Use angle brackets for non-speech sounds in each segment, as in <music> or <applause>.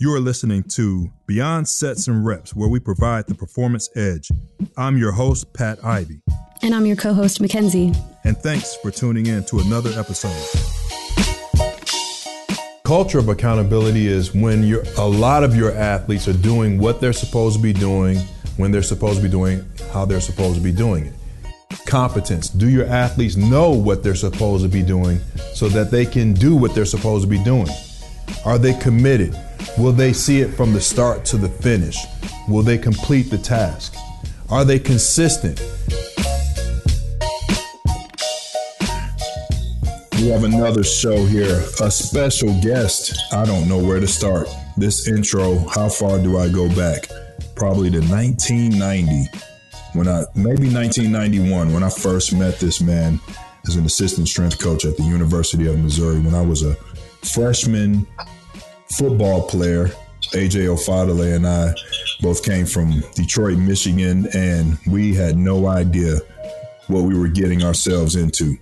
You are listening to Beyond Sets and Reps, where we provide the performance edge. I'm your host, Pat Ivey. And I'm your co host, Mackenzie. And thanks for tuning in to another episode. Culture of accountability is when a lot of your athletes are doing what they're supposed to be doing, when they're supposed to be doing, how they're supposed to be doing it. Competence. Do your athletes know what they're supposed to be doing so that they can do what they're supposed to be doing? Are they committed? Will they see it from the start to the finish? Will they complete the task? Are they consistent? We have another show here, a special guest. I don't know where to start. This intro, how far do I go back? Probably to 1990, when I, maybe 1991, when I first met this man as an assistant strength coach at the University of Missouri when I was a freshman football player, AJ Ofodile, and I both came from Detroit, Michigan, and we had no idea what we were getting ourselves into.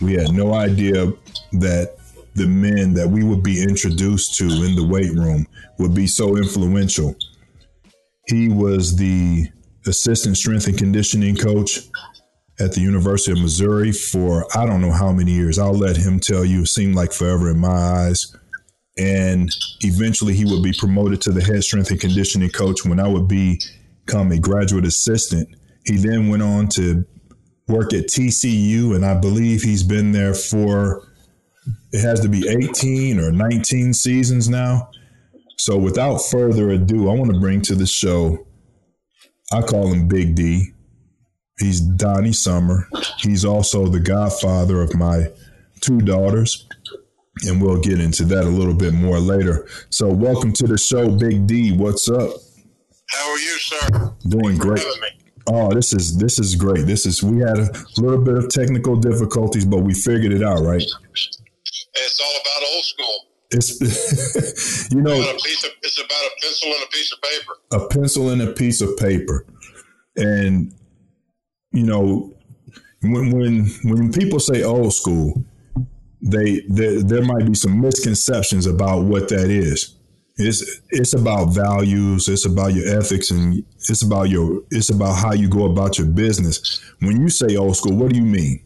We had no idea that the men that we would be introduced to in the weight room would be so influential. He was the assistant strength and conditioning coach at the University of Missouri for I don't know how many years. I'll let him tell you. It seemed like forever in my eyes and eventually he would be promoted to the head strength and conditioning coach when I would become a graduate assistant. He then went on to work at TCU, and I believe he's been there for it has to be 18 or 19 seasons now. So without further ado, I want to bring to the show, I call him Big D. He's Donnie Summer. He's also the godfather of my two daughters and we'll get into that a little bit more later. So, welcome to the show, Big D. What's up? How are you, sir? Doing great. Oh, this is this is great. This is we had a little bit of technical difficulties, but we figured it out, right? It's all about old school. It's <laughs> you know, it's, piece of, it's about a pencil and a piece of paper. A pencil and a piece of paper, and you know, when when when people say old school, they there, there might be some misconceptions about what that is. It's it's about values. It's about your ethics, and it's about your it's about how you go about your business. When you say old school, what do you mean?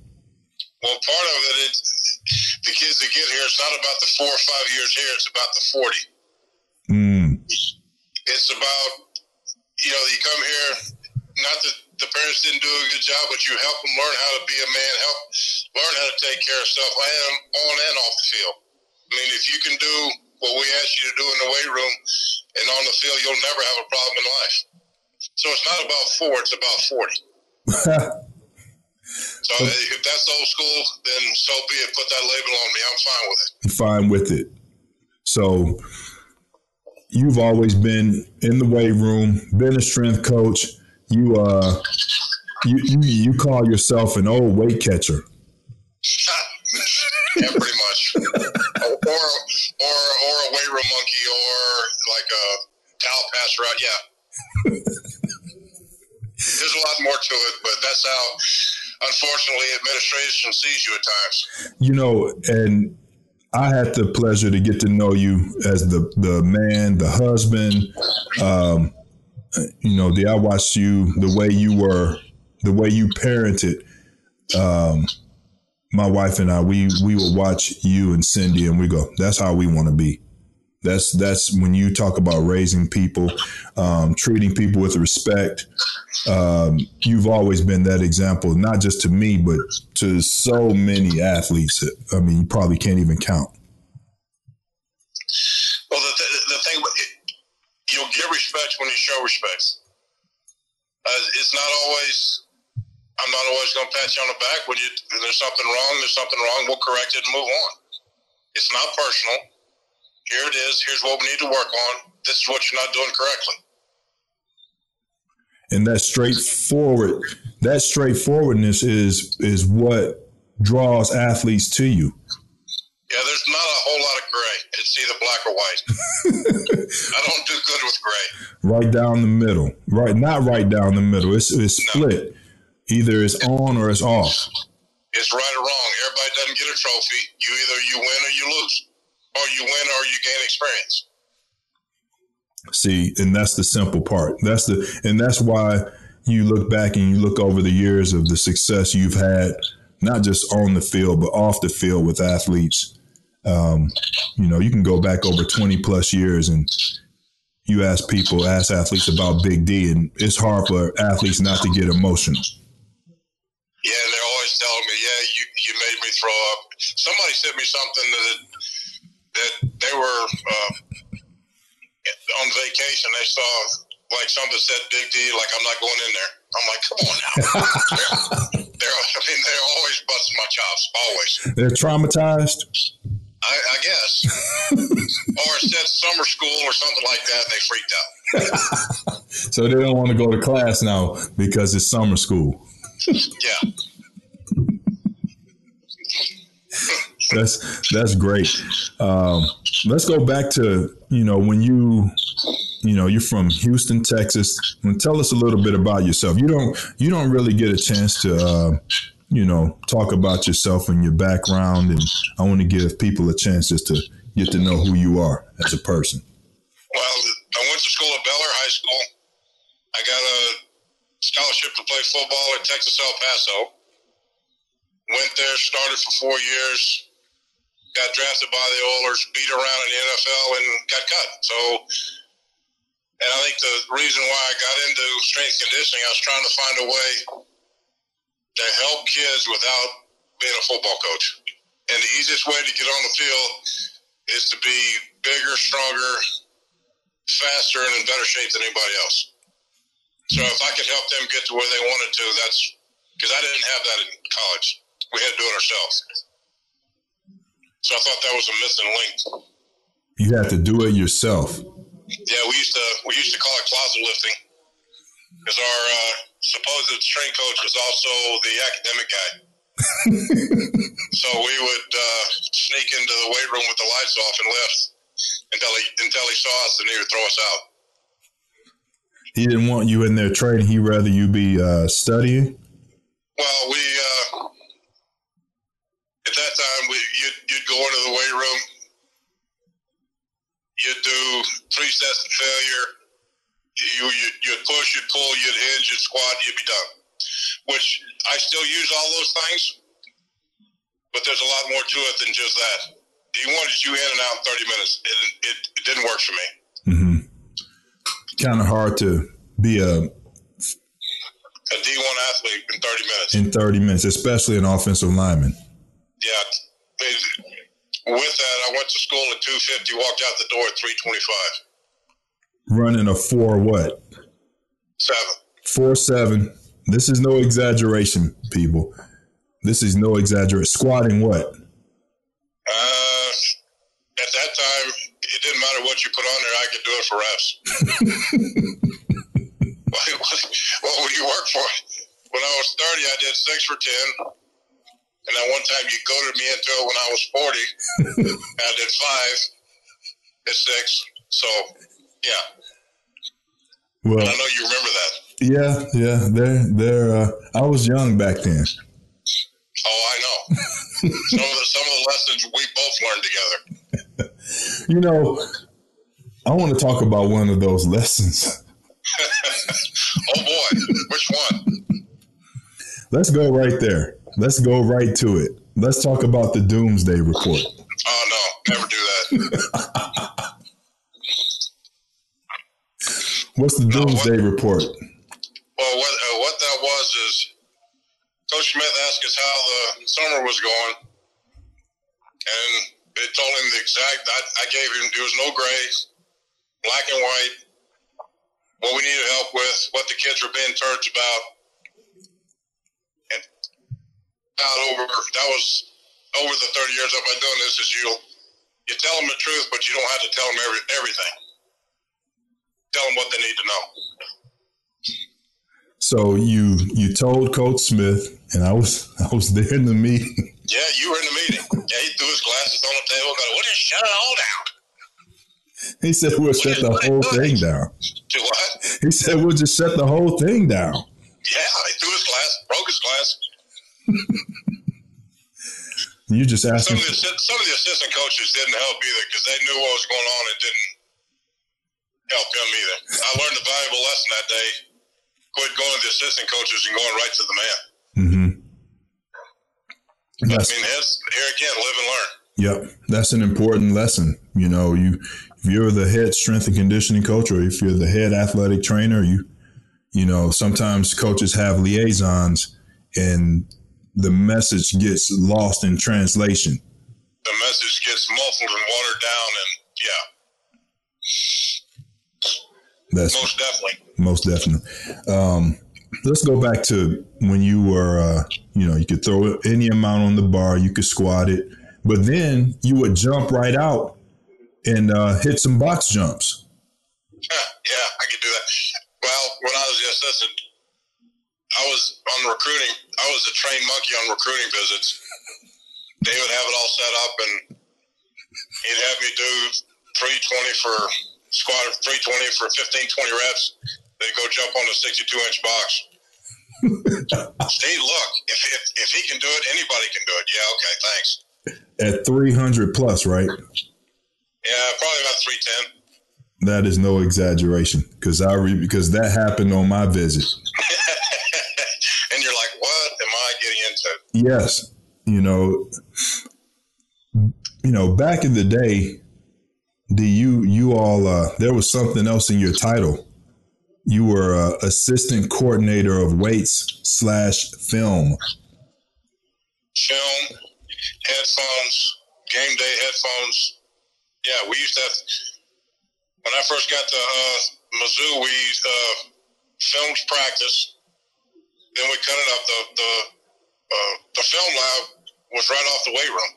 Well, part of it is the kids that get here. It's not about the four or five years here. It's about the forty. Mm. It's about you know you come here not that the parents didn't do a good job, but you help them learn how to be a man, help learn how to take care of self and on and off the field. I mean, if you can do what we ask you to do in the weight room and on the field, you'll never have a problem in life. So it's not about four; it's about forty. <laughs> so if that's old school, then so be it. Put that label on me. I'm fine with it. Fine with it. So you've always been in the weight room, been a strength coach you uh you you, you call yourself an old weight catcher. <laughs> yeah, pretty much. or, or or a weight room monkey or like a towel pass route. Yeah. <laughs> There's a lot more to it, but that's how unfortunately administration sees you at times. You know, and I had the pleasure to get to know you as the the man, the husband, um, you know, the I watched you the way you were, the way you parented. Um, my wife and I, we we would watch you and Cindy, and we go, "That's how we want to be." That's that's when you talk about raising people, um, treating people with respect. Um, you've always been that example, not just to me, but to so many athletes. I mean, you probably can't even count. Well, the, th- the thing, you'll get respect when you show respect. Uh, it's not always. I'm not always going to pat you on the back when you when there's something wrong. There's something wrong. We'll correct it and move on. It's not personal. Here it is. Here's what we need to work on. This is what you're not doing correctly. And that straightforward, that straightforwardness is is what draws athletes to you. Yeah, there's not a whole lot of gray. It's either black or white. <laughs> I don't do good with gray. Right down the middle. Right, not right down the middle. It's it's split. No. Either it's on or it's off. It's right or wrong. Everybody doesn't get a trophy. You either you win or you lose, or you win or you gain experience. See, and that's the simple part. That's the and that's why you look back and you look over the years of the success you've had, not just on the field but off the field with athletes. Um, you know, you can go back over twenty plus years and you ask people, ask athletes about Big D, and it's hard for athletes not to get emotional. Yeah, they're always telling me, "Yeah, you, you made me throw up." Somebody sent me something that that they were uh, on vacation. They saw like something said Big D, like I'm not going in there. I'm like, come on now. <laughs> they're, they're, I mean, they're always busting my chops, always. They're traumatized. I, I guess, <laughs> or said summer school or something like that. And they freaked out. <laughs> so they don't want to go to class now because it's summer school. yeah. that's that's great. Um, let's go back to you know when you you know you're from Houston, Texas. And tell us a little bit about yourself. You don't you don't really get a chance to uh, you know talk about yourself and your background, and I want to give people a chance just to get to know who you are as a person. Well, I went to school at Bel Air High School. I got a scholarship to play football at Texas El Paso. Went there, started for four years, got drafted by the Oilers, beat around in the NFL, and got cut. So, and I think the reason why I got into strength conditioning, I was trying to find a way to help kids without being a football coach. And the easiest way to get on the field is to be bigger, stronger, faster, and in better shape than anybody else. So if I could help them get to where they wanted to, that's because I didn't have that in college. We had to do it ourselves. So I thought that was a missing link. You have to do it yourself. Yeah, we used to we used to call it closet lifting because our uh, supposed strength coach was also the academic guy. <laughs> so we would uh, sneak into the weight room with the lights off and lift until he until he saw us and he would throw us out. He didn't want you in there training. He rather you be uh, studying. Well, we uh, at that time we you'd, you'd go into the weight room. You'd do three sets of failure. You you'd, you'd push, you'd pull, hinge, you'd you'd be done. Which I still use all those things, but there's a lot more to it than just that. He wanted you in and out in 30 minutes. It, it, it didn't work for me. Mm-hmm. Kind of hard to be a a D1 athlete in 30 minutes. In 30 minutes, especially an offensive lineman. Yeah. With that, I went to school at 250, walked out the door at 325. Running a four what? Seven. Four seven. This is no exaggeration, people. This is no exaggeration. Squatting what? Uh, at that time, it didn't matter what you put on there. I could do it for reps. <laughs> <laughs> what would you work for? When I was 30, I did six for 10. And then one time you goaded me into it when I was 40. <laughs> I did five at six. So, yeah. Well, I know you remember that. Yeah, yeah. They're, they're, uh, I was young back then. Oh, I know. <laughs> some, of the, some of the lessons we both learned together. you know, I want to talk about one of those lessons. <laughs> oh boy, which one? Let's go right there. Let's go right to it. Let's talk about the Doomsday Report. Oh no, never do that. <laughs> What's the Doomsday what, Report? Well, what uh, what that was is Coach Smith asked us how the summer was going, and they told him the exact. I, I gave him there was no gray, black and white. What we needed help with, what the kids were being turds about, and out over that was over the thirty years I've been doing this. Is you you tell them the truth, but you don't have to tell them every, everything. Tell them what they need to know. So you you told Coach Smith, and I was <laughs> I was there in the meeting. Yeah, you were in the meeting. Yeah, he threw his glasses on the table and go, "We'll shut it all down." He said we'll shut the whole thing down. Do what? He said we'll just shut the whole thing down. Yeah, he threw his glass, broke his glass. You just asked Some him. of the assi- some of the assistant coaches didn't help either because they knew what was going on and didn't help him either. I learned a valuable lesson that day. Quit going to the assistant coaches and going right to the man. Mm-hmm. I mean, here again, live and learn. Yep, that's an important lesson. You know, you if you're the head strength and conditioning coach, or if you're the head athletic trainer, you you know sometimes coaches have liaisons, and the message gets lost in translation. The message gets muffled and watered down, and yeah, that's most definitely. Most definitely. Um, let's go back to when you were, uh, you know, you could throw any amount on the bar, you could squat it but then you would jump right out and uh, hit some box jumps. Yeah, I could do that. Well, when I was the assistant, I was on recruiting. I was a trained monkey on recruiting visits. They would have it all set up, and he'd have me do 320 for squat, 320 for 15, 20 reps. Then go jump on a 62 inch box. <laughs> hey, look, if, if, if he can do it, anybody can do it. Yeah, okay, thanks at 300 plus, right? Yeah, probably about 310. That is no exaggeration because I re- because that happened on my visit. <laughs> and you're like, what am I getting into? Yes, you know, you know, back in the day, do you you all uh, there was something else in your title. You were uh, assistant coordinator of weights slash film. Film headphones, game day headphones. Yeah, we used to have, when I first got to uh, Mizzou, we uh, filmed practice. Then we cut it up. The, the, uh, the film lab was right off the weight room.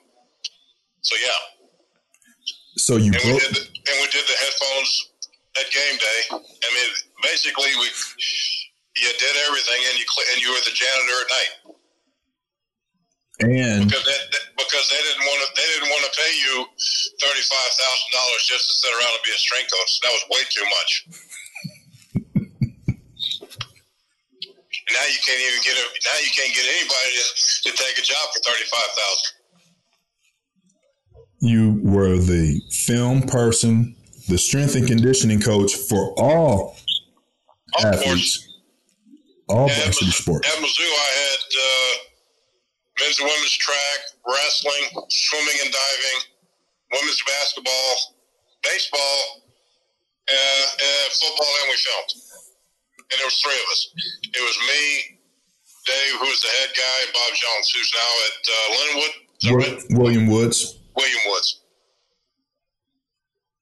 So, yeah. So you and, we did the, and we did the headphones at game day. I mean, basically, we you did everything, and you and you were the janitor at night. And because they, because they didn't want to they didn't want to pay you thirty five thousand dollars just to sit around and be a strength coach. That was way too much. <laughs> now you can't even get a, now you can't get anybody to, to take a job for thirty five thousand. You were the film person, the strength and conditioning coach for all of athletes, course. all yeah, varsity sports. At Mizzou, I had. Uh, men's and women's track, wrestling, swimming and diving, women's basketball, baseball, uh, uh, football, and we filmed. And there was three of us. It was me, Dave, who was the head guy, and Bob Jones, who's now at uh, Lindenwood. William Woods. William Woods.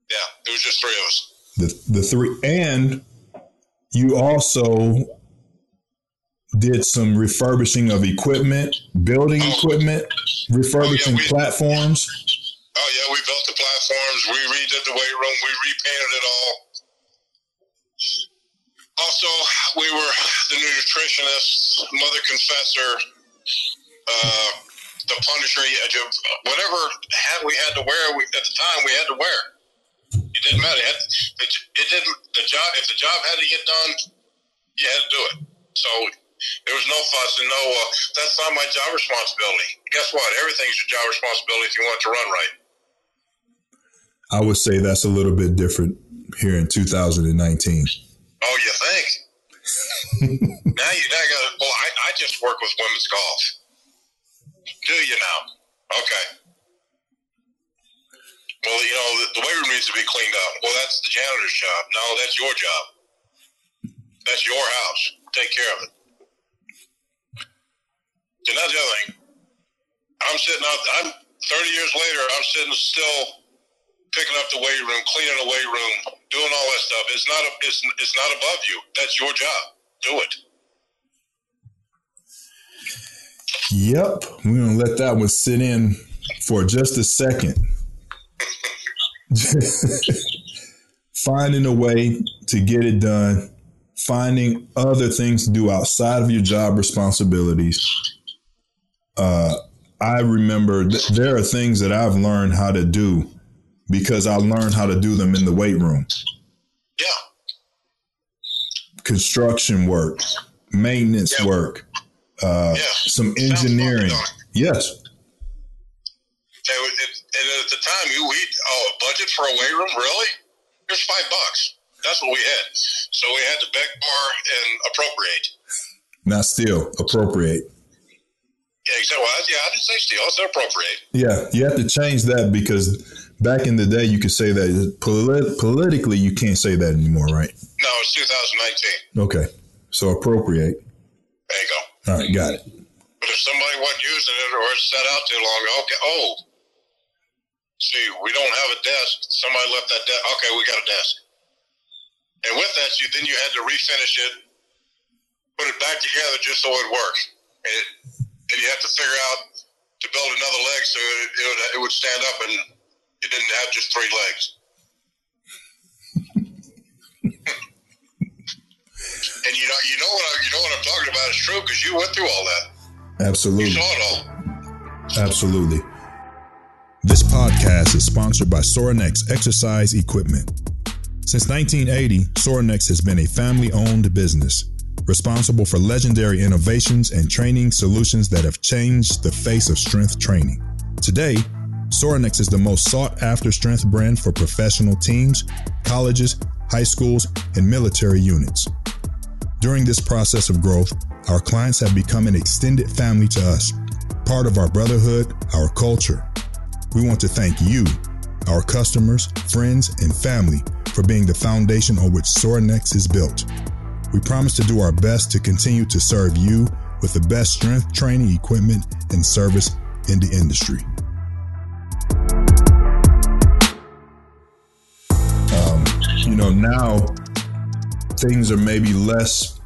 Yeah, it was just three of us. The the three, and you also did some refurbishing of equipment, building oh. equipment, refurbishing oh, yeah, we, platforms. Oh yeah, we built the platforms. We redid the weight room. We repainted it all. Also, we were the nutritionist, mother confessor, uh, the punisher. Whatever hat we had to wear we, at the time, we had to wear. It didn't matter. It, it, it didn't. The job. If the job had to get done, you had to do it. So there was no fuss and no, uh, that's not my job responsibility. Guess what? Everything's your job responsibility if you want to run right. I would say that's a little bit different here in 2019. Oh, you think? <laughs> now you now got well, I, I just work with women's golf. Do you now? Okay. Well, you know, the, the weight room needs to be cleaned up. Well, that's the janitor's job. No, that's your job. That's your house. Take care of it. And that's the other thing. I'm sitting out. I'm 30 years later. I'm sitting still, picking up the weight room, cleaning the weight room, doing all that stuff. It's not. A, it's it's not above you. That's your job. Do it. Yep, we're gonna let that one sit in for just a second. <laughs> Finding a way to get it done, finding other things to do outside of your job responsibilities, uh, I remember th- there are things that I've learned how to do because I learned how to do them in the weight room. Yeah. Construction work, maintenance yeah. work, uh, yeah. some engineering. Yes. And, at the time, you we oh, budget for a weight room, really? Here's five bucks. That's what we had. So we had to beg, bar and appropriate. Not steal, appropriate. Yeah, exactly. Well, yeah, I didn't say steal. I said appropriate. Yeah, you have to change that because back in the day, you could say that polit- politically, you can't say that anymore, right? No, it's 2019. Okay, so appropriate. There you go. All right, got it. But if somebody wasn't using it or it's set out too long, okay, oh, see, we don't have a desk. Somebody left that desk. Okay, we got a desk. And with that, you then you had to refinish it, put it back together just so it worked. And, it, and you have to figure out to build another leg so it, it, would, it would stand up and it didn't have just three legs. And you know, you know what I, you know what I'm talking about is true because you went through all that. Absolutely. You saw it all. Absolutely. This podcast is sponsored by Sorinex Exercise Equipment. Since 1980, Sorinex has been a family owned business responsible for legendary innovations and training solutions that have changed the face of strength training. Today, Sorinex is the most sought after strength brand for professional teams, colleges, high schools, and military units. During this process of growth, our clients have become an extended family to us, part of our brotherhood, our culture. We want to thank you, our customers, friends, and family for being the foundation on which Sorinex is built. We promise to do our best to continue to serve you with the best strength training equipment and service in the industry. Um, you know, now things are maybe less.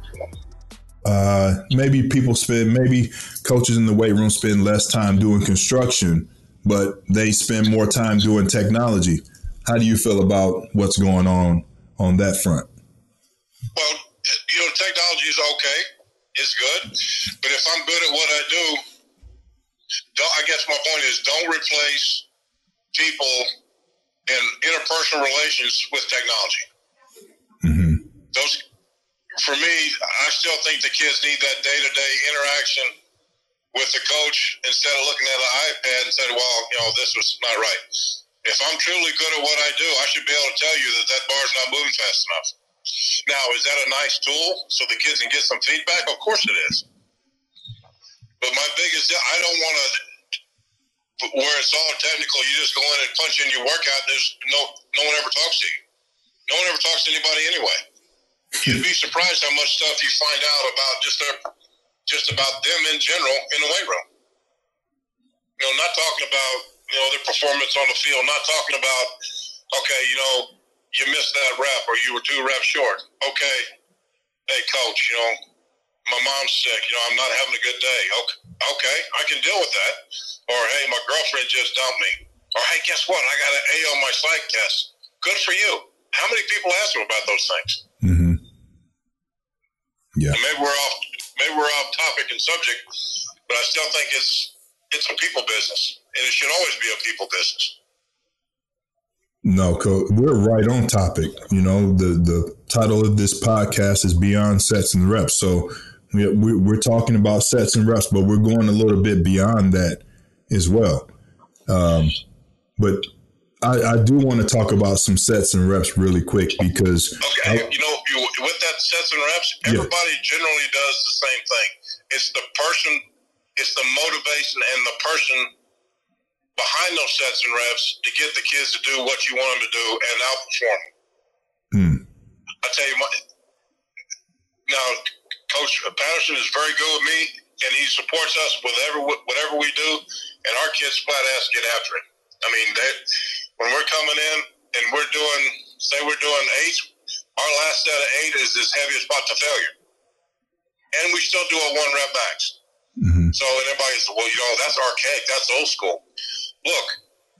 Uh, maybe people spend, maybe coaches in the weight room spend less time doing construction, but they spend more time doing technology. How do you feel about what's going on on that front? Well, you know, technology is okay. It's good. But if I'm good at what I do, I guess my point is don't replace people and interpersonal relations with technology. Those, for me, I still think the kids need that day to day interaction with the coach instead of looking at an iPad and saying, well, you know, this was not right. If I'm truly good at what I do, I should be able to tell you that that bar's not moving fast enough. Now, is that a nice tool so the kids can get some feedback? Of course it is. But my biggest, I don't want to, where it's all technical, you just go in and punch in your workout, there's no, no one ever talks to you. No one ever talks to anybody anyway. You'd be surprised how much stuff you find out about just their, just about them in general in the weight room. You know, not talking about, you know, their performance on the field, not talking about, okay, you know, you missed that rep or you were two reps short. Okay, hey coach, you know my mom's sick. You know I'm not having a good day. Okay, okay, I can deal with that. Or hey, my girlfriend just dumped me. Or hey, guess what? I got an A on my psych test. Good for you. How many people ask him about those things? Mm-hmm. Yeah. And maybe we're off. Maybe we're off topic and subject, but I still think it's it's a people business, and it should always be a people business. No, coach, we're right on topic. You know, the the title of this podcast is Beyond Sets and Reps. So we, we're talking about sets and reps, but we're going a little bit beyond that as well. Um, but I, I, do want to talk about some sets and reps really quick because okay, I, you know, you, with that sets and reps, everybody yeah. generally does the same thing. It's the person, it's the motivation and the person behind those sets and reps to get the kids to do what you want them to do and outperform them. Hmm. I tell you, my, now Coach Patterson is very good with me, and he supports us whatever whatever we do, and our kids flat ass get after it. I mean, they, when we're coming in and we're doing, say we're doing eight, our last set of eight is as heavy as pot to failure, and we still do a one rep max. Mm-hmm. So everybody says, well, you know, that's archaic, that's old school. Look,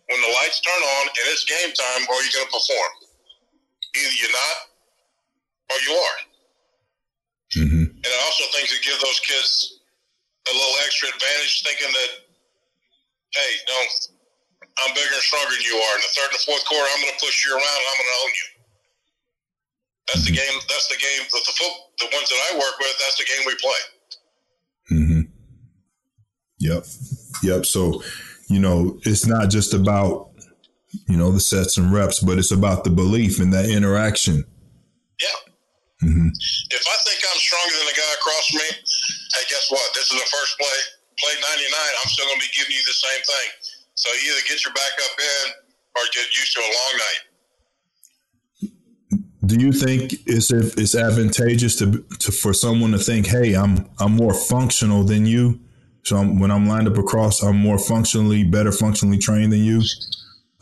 when the lights turn on and it's game time, are you going to perform? Either you're not, or you are. Mm-hmm. And I also think to give those kids a little extra advantage, thinking that, hey, no, I'm bigger and stronger than you are. In the third and the fourth quarter, I'm going to push you around and I'm going to own you. That's the game. That's the game. That the foot, the ones that I work with, that's the game we play. Mm-hmm. Yep. Yep. So you know, it's not just about, you know, the sets and reps, but it's about the belief and that interaction Yeah. Mm-hmm. If I think I'm stronger than the guy across from me, hey, guess what? This is the first play. Play 99. I'm still going to be giving you the same thing. So either get your back up in or get used to a long night. Do you think it's if it's advantageous to, to for someone to think, "Hey, I'm I'm more functional than you," so I'm, when I'm lined up across, I'm more functionally better, functionally trained than you.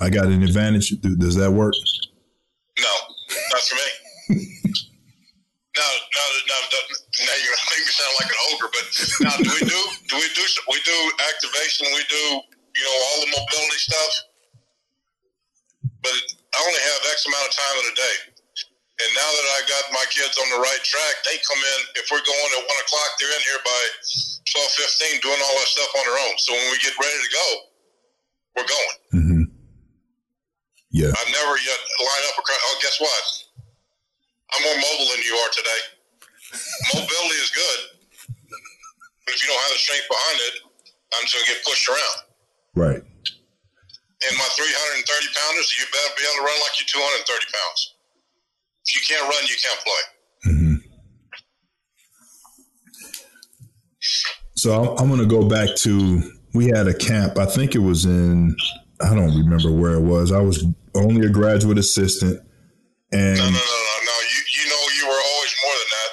I got an advantage. Does that work? No, not for me. <laughs> no, no, no, now you're gonna make me sound like an ogre. But now, do we do do we do we do activation? We do you know all the mobility stuff. But I only have X amount of time in a day. And now that I got my kids on the right track, they come in. If we're going at one o'clock, they're in here by twelve fifteen, doing all that stuff on their own. So when we get ready to go, we're going. Mm-hmm. Yeah. I've never yet lined up across. Oh, guess what? I'm more mobile than you are today. Mobility is good, but if you don't have the strength behind it, I'm just gonna get pushed around. Right. And my 330 pounders, you better be able to run like you're 230 pounds. If you can't run, you can't play. Mm-hmm. So I'm going to go back to we had a camp. I think it was in I don't remember where it was. I was only a graduate assistant. And no, no, no, no, no. You, you know, you were always more than that.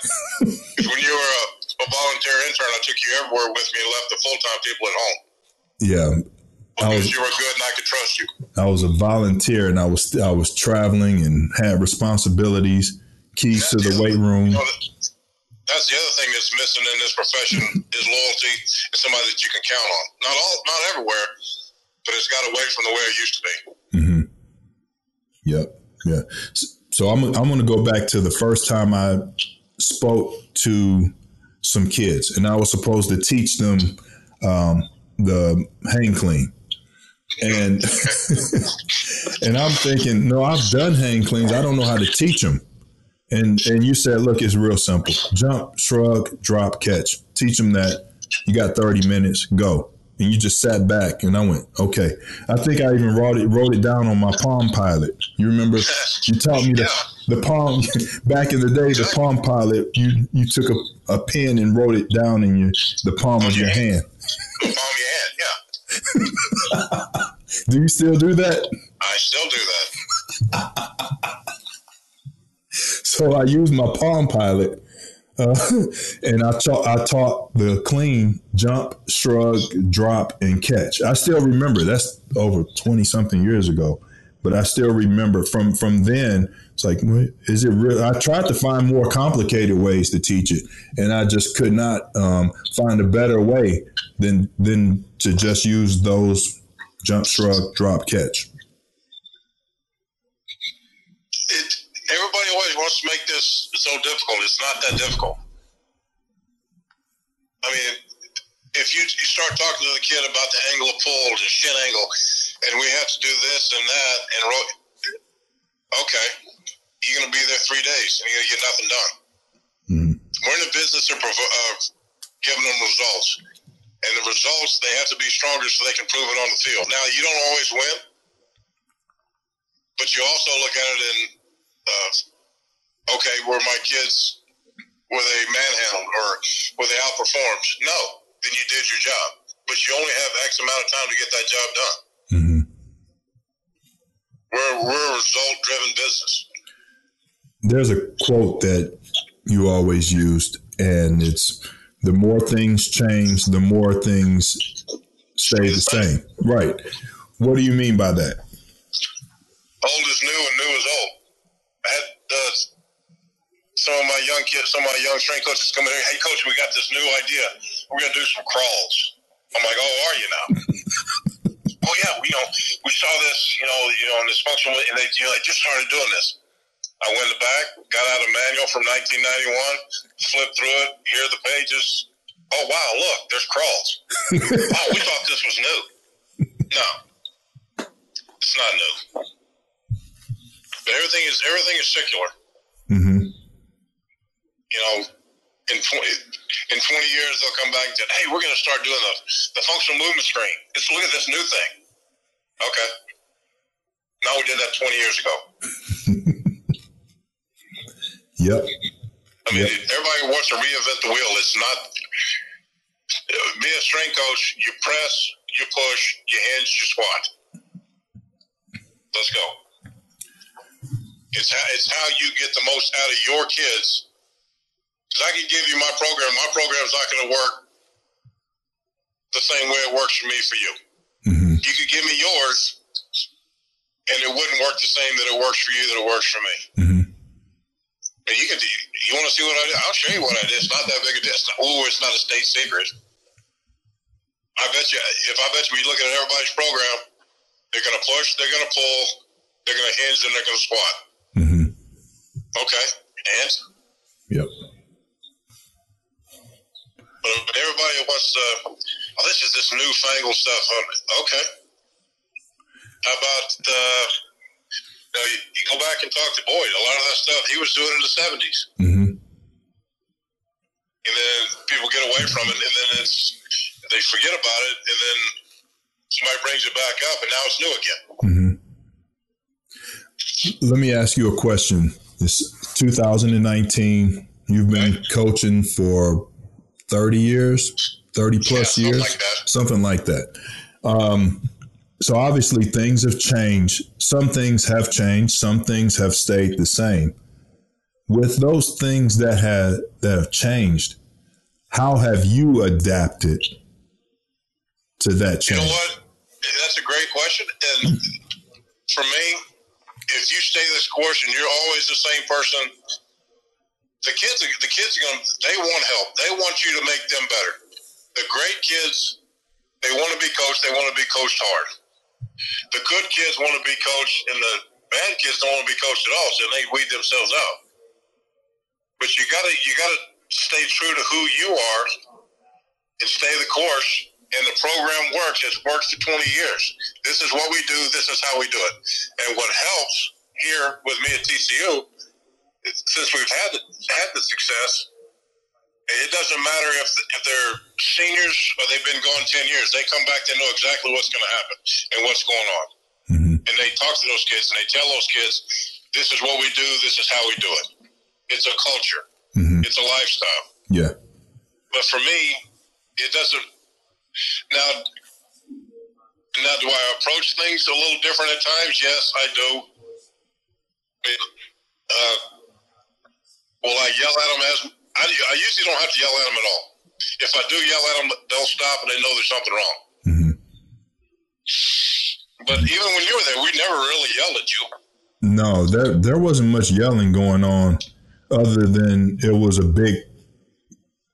<laughs> when you were a, a, volunteer intern, I took you everywhere with me and left the full time people at home. Yeah. Because I was, you were good and I could trust you. I was a volunteer and I was I was traveling and had responsibilities, keys to the, the weight room. You know, that's the other thing that's missing in this profession is loyalty and somebody that you can count on. Not all, not everywhere, but it's got away from the way it used to be. Mm-hmm. Yep. Yeah. So I'm I'm going to go back to the first time I spoke to some kids, and I was supposed to teach them um, the hang clean. And <laughs> and I'm thinking, no, I've done hang cleans. I don't know how to teach them. And and you said, look, it's real simple: jump, shrug, drop, catch. Teach them that. You got 30 minutes. Go and you just sat back and I went, okay. I think I even wrote it wrote it down on my Palm Pilot. You remember you taught me the the Palm <laughs> back in the day, the Palm Pilot. You you took a, a pen and wrote it down in your the palm of your hand. The palm of your hand, yeah. <laughs> do you still do that? I still do that. <laughs> so I use my Palm Pilot uh, <laughs> and I taught I taught the clean jump, shrug, drop, and catch. I still remember that's over twenty something years ago, but I still remember from from then. It's like, is it real? I tried to find more complicated ways to teach it, and I just could not um, find a better way than than to just use those jump, shrug, drop, catch. everybody always wants to make this so difficult. It's not that difficult. I mean, if you, you start talking to the kid about the angle of pull, the shin angle, and we have to do this and that, and ro- okay, you're going to be there three days and you're going to get nothing done. Mm-hmm. We're in the business of, of giving them results. And the results, they have to be stronger so they can prove it on the field. Now, you don't always win, but you also look at it in uh, okay, were my kids were they manhandled or were they outperformed? No, then you did your job. But you only have X amount of time to get that job done. Mm-hmm. We're we're a result driven business. There's a quote that you always used, and it's the more things change, the more things stay the same. Right. What do you mean by that? Old is new and new is old had uh, some of my young kids, some of my young strength coaches come in. Hey, coach, we got this new idea. We're gonna do some crawls. I'm like, oh, are you now? <laughs> oh yeah, we you know we saw this, you know, you know, in this functional, and they, you know, they just started doing this. I went in the back, got out a manual from 1991, flipped through it, here are the pages. Oh wow, look, there's crawls. wow, <laughs> we thought this was new. No, it's not new. But everything is everything is secular. Mm-hmm. You know, in twenty in twenty years they'll come back and say, "Hey, we're going to start doing the the functional movement screen. Let's look at this new thing." Okay. Now we did that twenty years ago. Yep. I mean, yep. everybody wants to reinvent the wheel. It's not. Be a strength coach. You press, you push, you hinge, you squat. Let's go. It's how, it's how you get the most out of your kids. Because I can give you my program. My program's not going to work the same way it works for me for you. Mm-hmm. You could give me yours, and it wouldn't work the same that it works for you that it works for me. Mm-hmm. And you can. You want to see what I did? I'll show you what I did. It's not that big a deal. Oh, it's not a state secret. I bet you. If I bet you, you look at everybody's program, they're going to push, they're going to pull, they're going to hinge, and they're going to squat. Mm-hmm. Okay, and. Yep. But everybody wants to. Oh, this is this newfangled stuff. Okay. How about uh, know, you, you, go back and talk to Boyd. A lot of that stuff he was doing in the 70s. Mm-hmm. And then people get away from it, and then it's they forget about it, and then somebody brings it back up, and now it's new again. Mm-hmm. Let me ask you a question. This 2019. You've been okay. coaching for 30 years, 30 plus yeah, years, like something like that. Um, so obviously things have changed. Some things have changed. Some things have stayed the same. With those things that have that have changed, how have you adapted to that change? You know what? That's a great question. And for me, if you stay this course and you're always the same person, the kids, the kids are going. They want help. They want you to make them better. The great kids, they want to be coached. They want to be coached hard the good kids want to be coached, and the bad kids don't want to be coached at all, so they weed themselves out. But you gotta you gotta stay true to who you are and stay the course. And the program works. It's worked for 20 years. This is what we do. This is how we do it. And what helps here with me at TCU, since we've had had the success, it doesn't matter if, if they're seniors or they've been gone 10 years. They come back, they know exactly what's going to happen and what's going on. Mm-hmm. And they talk to those kids and they tell those kids, this is what we do, this is how we do it. It's a culture, mm-hmm. it's a lifestyle. Yeah. But for me, it doesn't. Now, now, do I approach things a little different at times? Yes, I do. Uh, will I yell at them as I, I usually don't have to yell at them at all. If I do yell at them, they'll stop and they know there's something wrong. Mm-hmm. But even when you were there, we never really yelled at you. No, there there wasn't much yelling going on, other than it was a big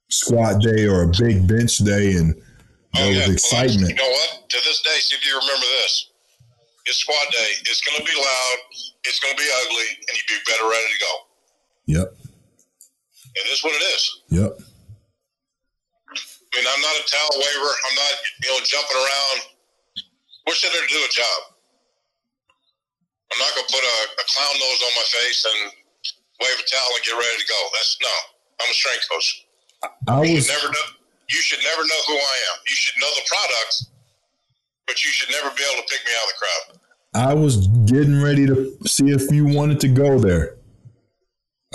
squat day or a big bench day, and there oh, yeah. was excitement. You know what? To this day, see if you remember this. It's squat day. It's going to be loud. It's going to be ugly, and you'd be better ready to go. Yep. It is what it is. Yep. I mean, I'm not a towel waver. I'm not, you know, jumping around. We're sitting there to do a job. I'm not going to put a, a, clown nose on my face and wave a towel and get ready to go. That's no. I'm a strength coach. I you was, should never know. You should never know who I am. You should know the product, but you should never be able to pick me out of the crowd. I was getting ready to see if you wanted to go there.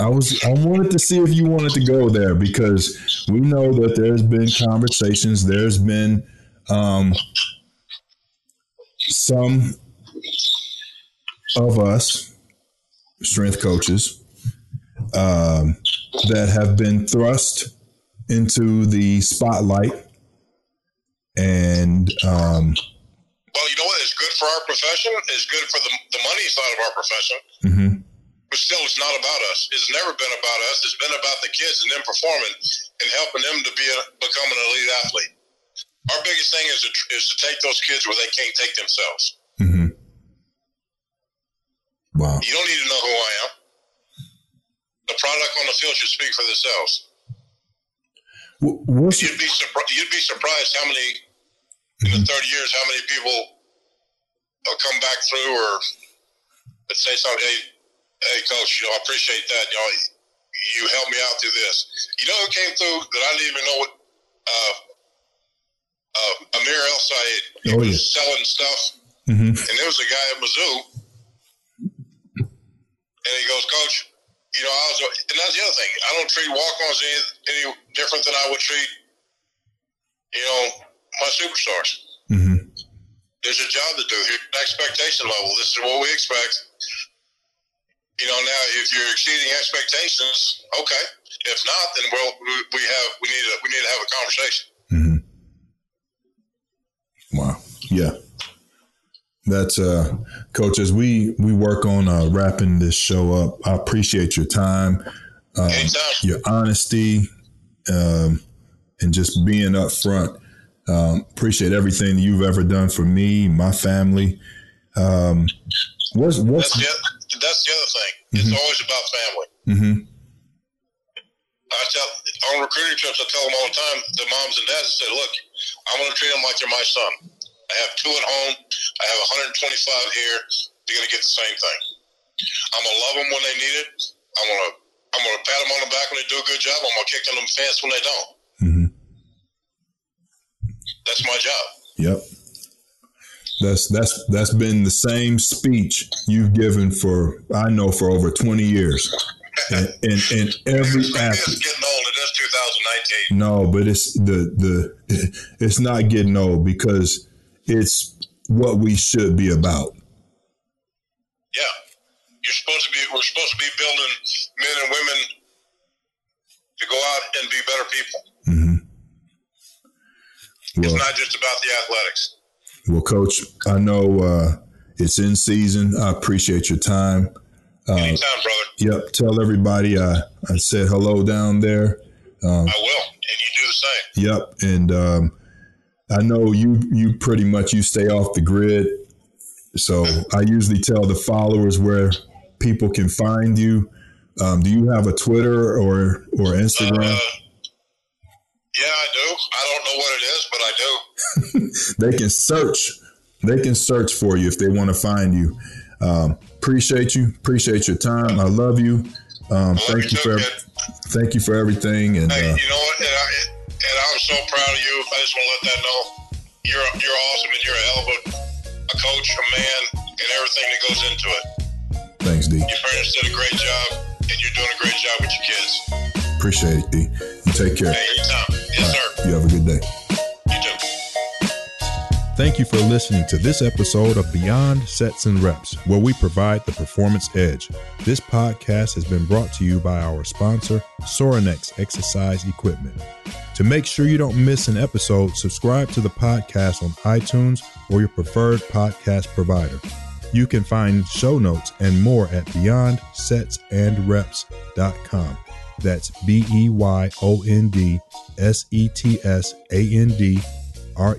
I was I wanted to see if you wanted to go there because we know that there's been conversations, there's been um, some of us strength coaches um, that have been thrust into the spotlight and um, well you know what is good for our profession is good for the, the money side of our profession. Mm-hmm but still, it's not about us. It's never been about us. It's been about the kids and them performing and helping them to be a, become an elite athlete. Our biggest thing is to, is to take those kids where they can't take themselves. Mm-hmm. Wow. You don't need to know who I am. The product on the field should speak for themselves. What's you'd be surprised. You'd be surprised how many mm-hmm. in the thirty years how many people will come back through or let's say something. Hey, hey, coach, you know, I appreciate that. You know, you helped me out through this. You know who came through that I didn't even know what? Uh, uh, Amir El Sayed. Oh, was yeah. selling stuff, mm-hmm. and there was a guy at Mizzou, and he goes, Coach, you know, I was, and that's the other thing. I don't treat walk-ons any, any different than I would treat, you know, my superstars. Mm-hmm. There's a job to do. Here's an expectation level. This is what we expect. You know, now if you're exceeding expectations, okay. If not, then we'll, we have we need to we need to have a conversation. Mm-hmm. Wow. Yeah. That's uh, coach. As we we work on uh, wrapping this show up, I appreciate your time, um, your honesty, um, and just being up front. Um, appreciate everything you've ever done for me, my family. Um, what's what's that's the, other thing. Mm-hmm. It's always about family. Mm-hmm. I tell on recruiting trips, I tell them all the time, the moms and dads, I say, look, I'm going to treat them like they're my son. I have two at home. I have 125 here. You're going to get the same thing. I'm going to love them when they need it. I'm going to I'm going to pat them on the back when they do a good job. I'm going to kick them in the fence when they don't. Mm-hmm. That's my job. Yep. That's that's that's been the same speech you've given for I know for over 20 years. and, and, and every athlete. It's getting old. It is 2019. No, but it's the the it's not getting old because it's what we should be about. Yeah, you're supposed to be. We're supposed to be building men and women to go out and be better people. Mm-hmm. Well, it's not just about the athletics. Well, Coach, I know uh, it's in season. I appreciate your time. Uh, Anytime, brother. Yep. Tell everybody I, I said hello down there. Um, I will, and you do the same. Yep. And um, I know you you pretty much you stay off the grid. So <laughs> I usually tell the followers where people can find you. Um, do you have a Twitter or or Instagram? Uh, yeah, I do. I don't know what it is, but I do. <laughs> they can search. They can search for you if they want to find you. Um, appreciate you. Appreciate your time. I love you. Um, thank you, for kid. thank you for everything. And hey, uh, you know what? And I, and I'm so proud of you. I just want to let that know you're you're awesome and you're a hell of a, a coach, a man, and everything that goes into it. Thanks, D. Your parents did a great job, and you're doing a great job with your kids. Appreciate it, D. You take care. Hey, anytime. Thank you for listening to this episode of Beyond Sets and Reps, where we provide the performance edge. This podcast has been brought to you by our sponsor, Sorinex Exercise Equipment. To make sure you don't miss an episode, subscribe to the podcast on iTunes or your preferred podcast provider. You can find show notes and more at beyondsetsandreps.com. That's B E Y O N D S E T S A N D R